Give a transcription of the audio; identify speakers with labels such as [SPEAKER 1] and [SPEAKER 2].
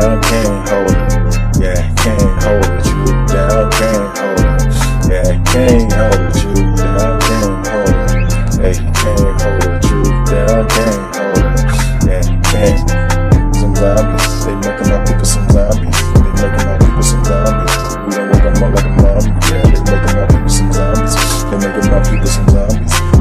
[SPEAKER 1] down, can't hold it. Yeah, can't hold it. You down, can't hold it. Yeah, can't hold it. You down, can't hold it. Hey, can't hold it. You down, can't hold it. Yeah, can't. Some zombies, they making my people some zombies. They making my people some zombies. We don't wake them up like a mommy. Yeah, they making my people some zombies. They making my people some zombies.